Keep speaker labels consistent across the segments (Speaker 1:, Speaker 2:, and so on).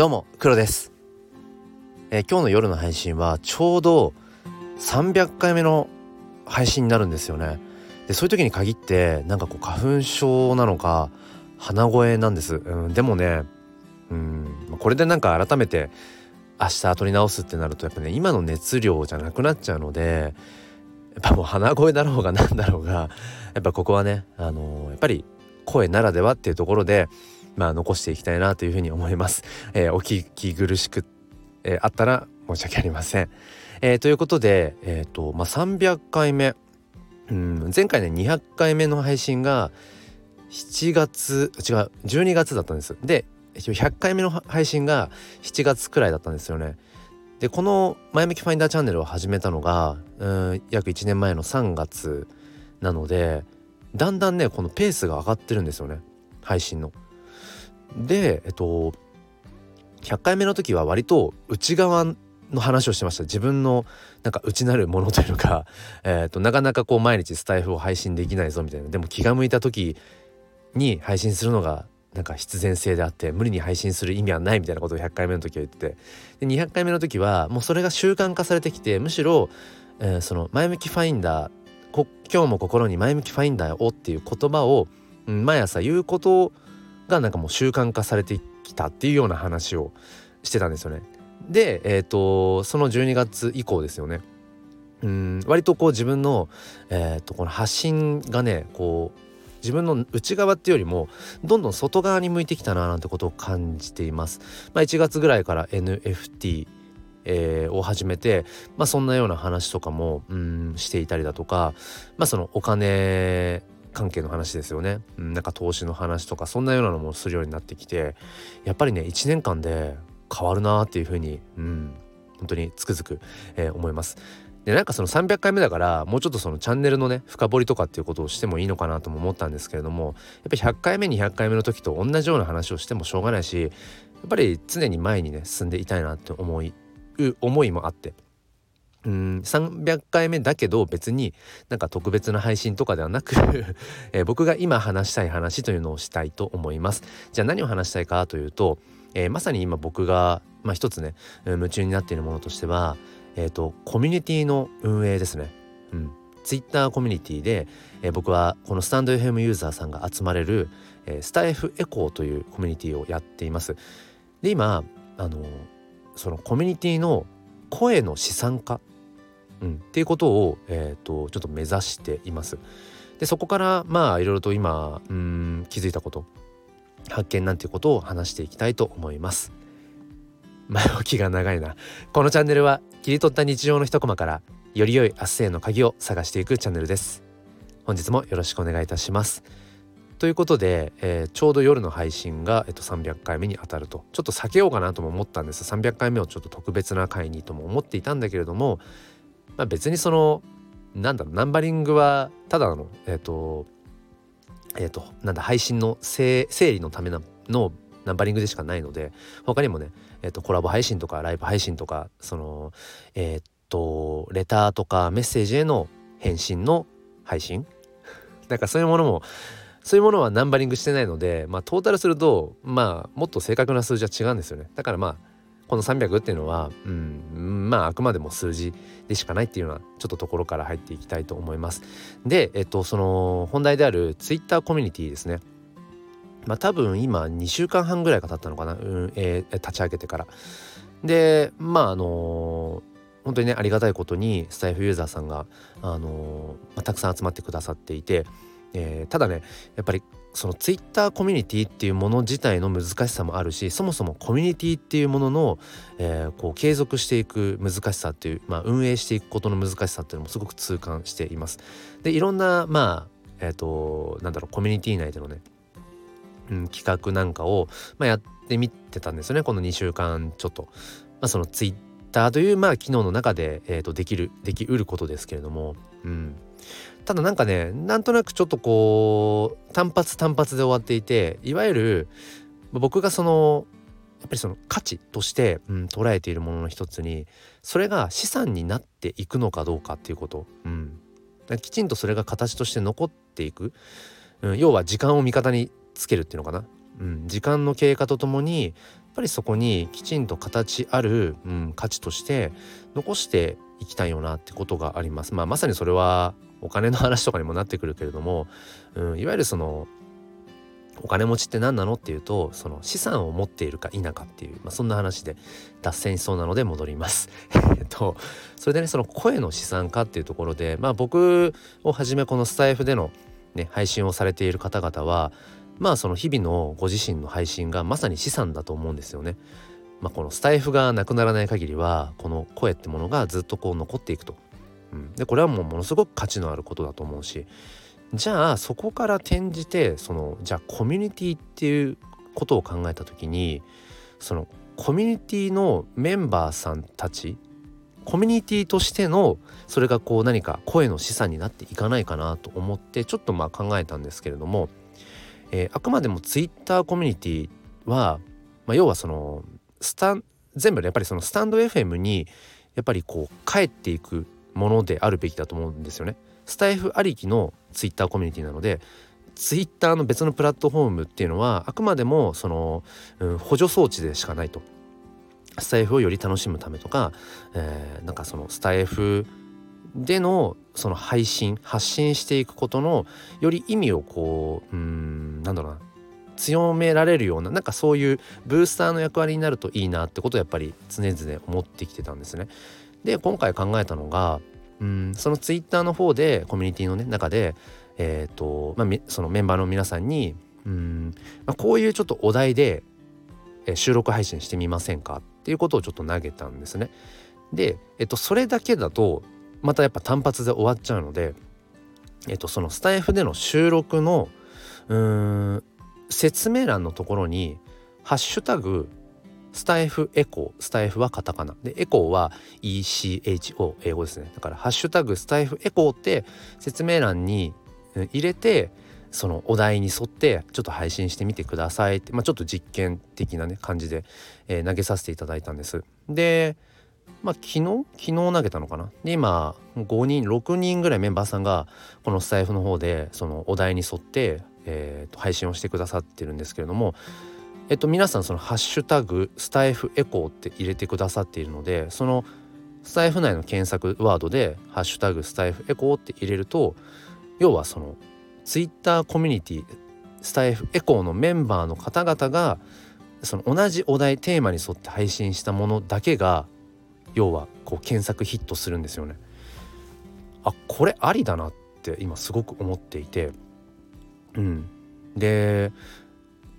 Speaker 1: どうも黒です、えー、今日の夜の配信はちょうど300回目の配信になるんですよね。でそういう時に限ってなんかこう花粉症なのか鼻声なんです、うん、でもねうんこれでなんか改めて明日取り直すってなるとやっぱね今の熱量じゃなくなっちゃうのでやっぱもう鼻声だろうがなんだろうがやっぱここはねあのー、やっぱり声ならではっていうところでまあ残していきたいなというふうに思います。えー、お聞き苦しく、えー、あったら申し訳ありません。えー、ということで、えーとまあ、300回目うん前回ね200回目の配信が7月違う12月だったんです。で100回目の配信が7月くらいだったんですよね。でこの「前向きファインダーチャンネル」を始めたのがうん約1年前の3月なのでだんだんねこのペースが上がってるんですよね配信の。でえっと100回目の時は割と内側の話をしてました。自分のなんか内なるものというか、えーと、なかなかこう毎日スタイフを配信できないぞみたいな。でも気が向いた時に配信するのがなんか必然性であって無理に配信する意味はないみたいなことを100回目の時は言ってて。で200回目の時はもうそれが習慣化されてきてむしろ、えー、その前向きファインダー今日も心に前向きファインダーをっていう言葉を、毎朝言うことをがなんかもう習慣化されてきたっていうような話をしてたんですよね。で、えーと、その12月以降ですよね。うん割とこう自分の、えーと、この発信がねこう自分の内側っていうよりもどんどん外側に向いてきたななんてことを感じています。まあ、1月ぐらいから NFT えー、を始めて、まあ、そんなような話とかもうんしていたりだとか、まあ、そのお金関係の話ですよね、うん、なんか投資の話とかそんなようなのもするようになってきてやっぱりね1年間で変わるなっていうふうに、うん、本当につくづく、えー、思います。でなんかその300回目だからもうちょっとそのチャンネルのね深掘りとかっていうことをしてもいいのかなとも思ったんですけれどもやっぱ100回目200回目の時と同じような話をしてもしょうがないしやっぱり常に前にね進んでいたいなって思い思いもあってうん300回目だけど別になんか特別な配信とかではなく え、僕が今話したい話というのをしたいと思います。じゃあ何を話したいかというと、えー、まさに今僕が、まあ、一つね夢中になっているものとしては、えーと、コミュニティの運営ですね。うん、Twitter コミュニティで、えー、僕はこのスタンド FM ユーザーさんが集まれる、えー、スタイフエコーというコミュニティをやっています。で今あのそのコミュニティの声の資産化うん、っていうことを、えーと、ちょっと目指しています。でそこからまあいろいろと今うん気づいたこと発見なんていうことを話していきたいと思います。前置きが長いな。このチャンネルは切り取った日常の一コマからより良い明日への鍵を探していくチャンネルです。本日もよろしくお願いいたします。ということで、えー、ちょうど夜の配信が、えっと、300回目にあたるとちょっと避けようかなとも思ったんです300回目をちょっと特別な回にとも思っていたんだけれどもまあ、別にそのなんだろうナンバリングはただのえっ、ー、とえっ、ー、となんだ配信の整理のためのナンバリングでしかないので他にもね、えーと、コラボ配信とかライブ配信とかそのえっ、ー、とレターとかメッセージへの返信の配信？なんかそういうものもそういうものはナンバリングしてないのでまあトータルするとまあもっと正確な数字は違うんですよね。だからまあこの300っていうのは、うん、まああくまでも数字でしかないっていうようなちょっとところから入っていきたいと思います。で、えっと、その本題である Twitter コミュニティですね。まあ多分今2週間半ぐらいが経ったのかな、うんえー、立ち上げてから。でまああのー、本当にねありがたいことにスタイフユーザーさんが、あのー、まあ、たくさん集まってくださっていて、えー、ただねやっぱりそのツイッターコミュニティっていうもの自体の難しさもあるしそもそもコミュニティっていうものの、えー、こう継続していく難しさっていう、まあ、運営していくことの難しさっていうのもすごく痛感しています。でいろんなまあえっ、ー、となんだろうコミュニティ内でのね、うん、企画なんかを、まあ、やってみてたんですよねこの2週間ちょっと。まあ、そのツイッターというまあ機能の中で、えー、とできるできうることですけれども、うん、ただなんかねなんとなくちょっとこう単発単発で終わっていていわゆる僕がそのやっぱりその価値として、うん、捉えているものの一つにそれが資産になっていくのかどうかっていうこと、うん、きちんとそれが形として残っていく、うん、要は時間を味方につけるっていうのかな、うん、時間の経過とともにやっぱりそこにきちんと形ある、うん、価値として残していきたいよなってことがあります。まあ、まさにそれはお金の話とかにもなってくるけれども、うん、いわゆるそのお金持ちって何なのっていうとその資産を持っているか否かっていう、まあ、そんな話で脱線しそうなので戻ります。えっとそれでねその声の資産化っていうところでまあ僕をはじめこのスタイフでの、ね、配信をされている方々はまあその日々のご自身の配信がまさに資産だと思うんですよね。まあ、このスタイフがなくならない限りはこの声ってものがずっとこう残っていくと。うん、でこれはもうものすごく価値のあることだと思うしじゃあそこから転じてそのじゃあコミュニティっていうことを考えた時にそのコミュニティのメンバーさんたちコミュニティとしてのそれがこう何か声の資産になっていかないかなと思ってちょっとまあ考えたんですけれども、えー、あくまでもツイッターコミュニティは、まあ、要はそのスタン全部やっぱりそのスタンド FM にやっぱりこう帰っていくものであるべきだと思うんですよね。スタイフありきのツイッターコミュニティなのでツイッターの別のプラットフォームっていうのはあくまでもその、うん、補助装置でしかないと。スタイフをより楽しむためとか、えー、なんかそのスタイフでのその配信発信していくことのより意味をこううんなんだろうな強められるようななんかそういうブースターの役割になるといいなってことをやっぱり常々思ってきてたんですね。で今回考えたのがうんそのツイッターの方でコミュニティの、ね、中で、えーとまあ、そのメンバーの皆さんにうん、まあ、こういうちょっとお題で、え収録配信してみませんか？っていうことをちょっと投げたんですね。で、えっと、それだけだとまたやっぱ単発で終わっちゃうので、えっと、そのスタイフでの収録のうん説明欄のところに「ハッシュタグスタイフエコー。スタイフはカタカナ。でエコーは ECHO 英語ですね。だからハッシュタグスタイフエコーって説明欄に入れてそのお題に沿ってちょっと配信してみてくださいって、まあ、ちょっと実験的なね感じで、えー、投げさせていただいたんです。でまあ昨日？昨日投げたのかな？で今5人6人ぐらいメンバーさんがこのスタイフの方でそのお題に沿って、えー、と配信をしてくださってるんですけれどもえっと、皆さんそのハッシュタグスタイフエコーって入れてくださっているのでそのスタイフ内の検索ワードでハッシュタグスタイフエコーって入れると要はそのツイッターコミュニティスタイフエコーのメンバーの方々がその同じお題テーマに沿って配信したものだけが要はこう検索ヒットするんですよね。あこれありだなって今すごく思っていてうんで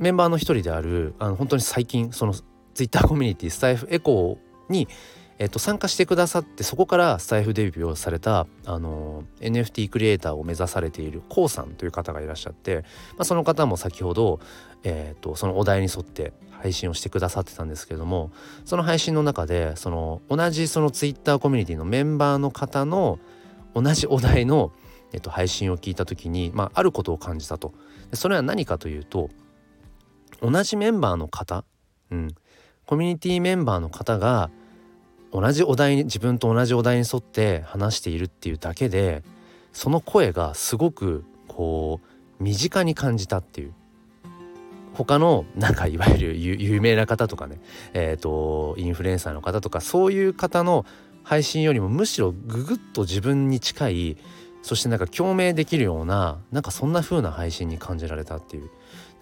Speaker 1: メンバーの一人であるあの本当に最近そのツイッターコミュニティスタイフエコーに、えっと、参加してくださってそこからスタイフデビューをされたあの NFT クリエイターを目指されている k o さんという方がいらっしゃって、まあ、その方も先ほど、えっと、そのお題に沿って配信をしてくださってたんですけれどもその配信の中でその同じそのツイッターコミュニティのメンバーの方の同じお題の、えっと、配信を聞いた時に、まあ、あることを感じたと。それは何かというと同じメンバーの方、うん、コミュニティメンバーの方が同じお題に自分と同じお題に沿って話しているっていうだけでその声がすごくこう身近に感じたっていう。他のなんかいわゆる有名な方とかねえっ、ー、とインフルエンサーの方とかそういう方の配信よりもむしろググッと自分に近いそしてなんか共鳴できるようななんかそんな風な配信に感じられたっていう。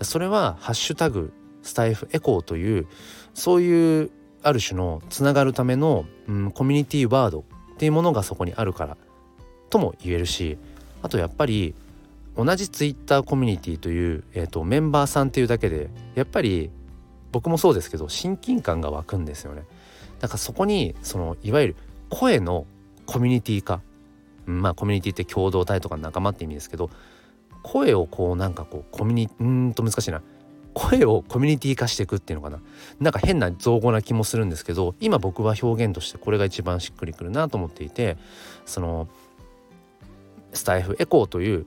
Speaker 1: それは「ハッシュタグスタイフエコー」というそういうある種のつながるための、うん、コミュニティワードっていうものがそこにあるからとも言えるしあとやっぱり同じツイッターコミュニティという、えーと、メンバーさんっていうだけでやっぱり僕もそうですけど親近感が湧くんですよね。だからそこにそのいわゆる声のコミュニティ化、まあコミュニティって共同体とか仲間って意味ですけど声をこうなんかこうコミュニうんと難しいな。声をコミュニティ化していくっていうのかな。なんか変な造語な気もするんですけど今僕は表現としてこれが一番しっくりくるなと思っていてそのスタイフエコーという、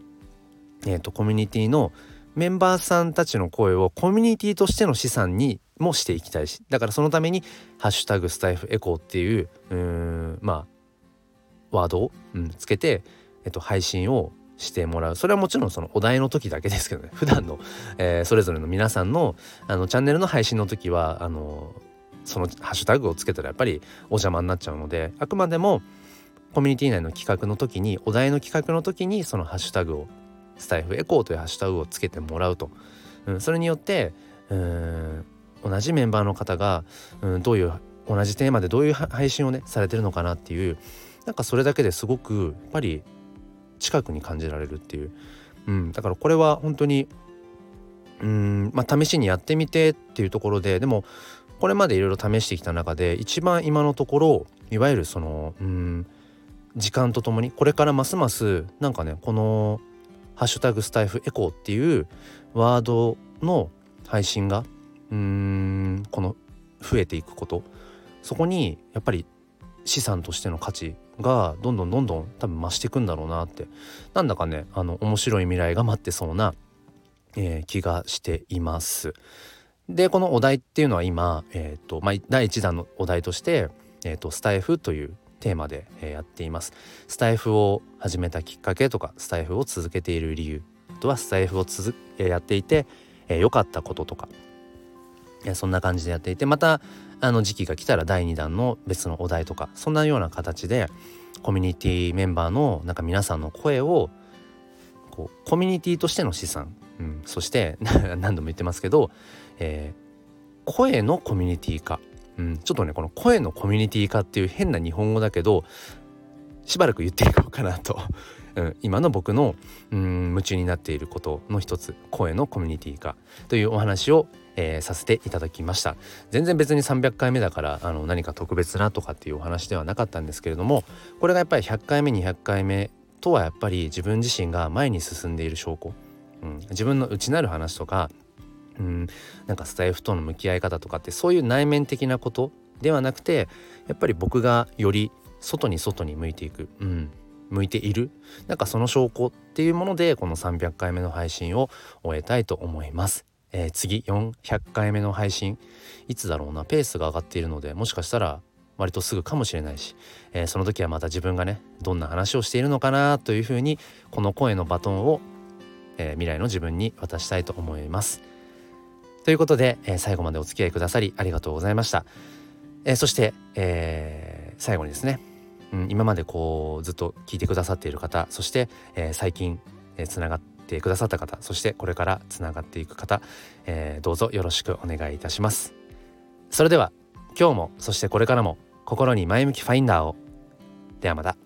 Speaker 1: えーと、コミュニティのメンバーさんたちの声をコミュニティとしての資産にもしていきたいしだからそのために「ハッシュタグスタイフエコー」っていううんまあワードを、うん、つけて、えっと、配信をしてもらう。それはもちろんそのお題の時だけですけどね。普段の、えー、それぞれの皆さんのあのチャンネルの配信の時はあのそのハッシュタグをつけたらやっぱりお邪魔になっちゃうのであくまでもコミュニティ内の企画の時にお題の企画の時にそのハッシュタグをスタイフエコーというハッシュタグをつけてもらうと、うん、それによってうん同じメンバーの方が、うん、どういう同じテーマでどういう配信をねされてるのかなっていうなんかそれだけですごくやっぱり近くに感じられるっていう、うん、だからこれは本当にうんまあ試しにやってみてっていうところででもこれまでいろいろ試してきた中で一番今のところいわゆるそのうん時間とともにこれからますますなんかねこの「ハッシュタグスタイフエコー」っていうワードの配信がうーんこの増えていくこと。そこにやっぱり資産としての価値がどんどんどんどん多分増していくんだろうなってなんだかねあの面白い未来が待ってそうな、えー、気がしています。でこのお題っていうのは今、えーとまあ、第1弾のお題として「えーと、スタイフ」というテーマで、えー、やっています。スタイフを始めたきっかけとかスタイフを続けている理由あとはスタイフを続、えー、やっていて良、えー、かったこととかえそんな感じでやっていてまたあの時期が来たら第2弾の別のお題とかそんなような形でコミュニティメンバーのなんか皆さんの声をこうコミュニティとしての資産、うん、そして 何度も言ってますけど、えー、声のコミュニティ化、うん、ちょっとねこの声のコミュニティ化っていう変な日本語だけどしばらく言っていこうかなと。うん、今の僕のうん夢中になっていることの一つ声のコミュニティ化というお話を、えー、させていただきました。全然別に300回目だからあの何か特別なとかっていうお話ではなかったんですけれどもこれがやっぱり100回目200回目とはやっぱり自分自身が前に進んでいる証拠、うん、自分の内なる話とかうん、なんかスタイフとの向き合い方とかってそういう内面的なことではなくてやっぱり僕がより外に外に向いていく、うん、向いている。なんかその証拠っていうものでこの300回目の配信を終えたいと思います。えー、次400回目の配信いつだろうなペースが上がっているのでもしかしたら割とすぐかもしれないし、えー、その時はまた自分がねどんな話をしているのかなというふうにこの声のバトンを、えー、未来の自分に渡したいと思います。ということで、えー、最後までお付き合いくださりありがとうございました。えそして、え最後にですねうん、今までこうずっと聞いてくださっている方そして、えー、最近つな、えー、がっててくださった方そしてこれからつながっていく方、えー、どうぞよろしくお願いいたします。それでは今日もそしてこれからも心に前向きファインダーを。ではまた。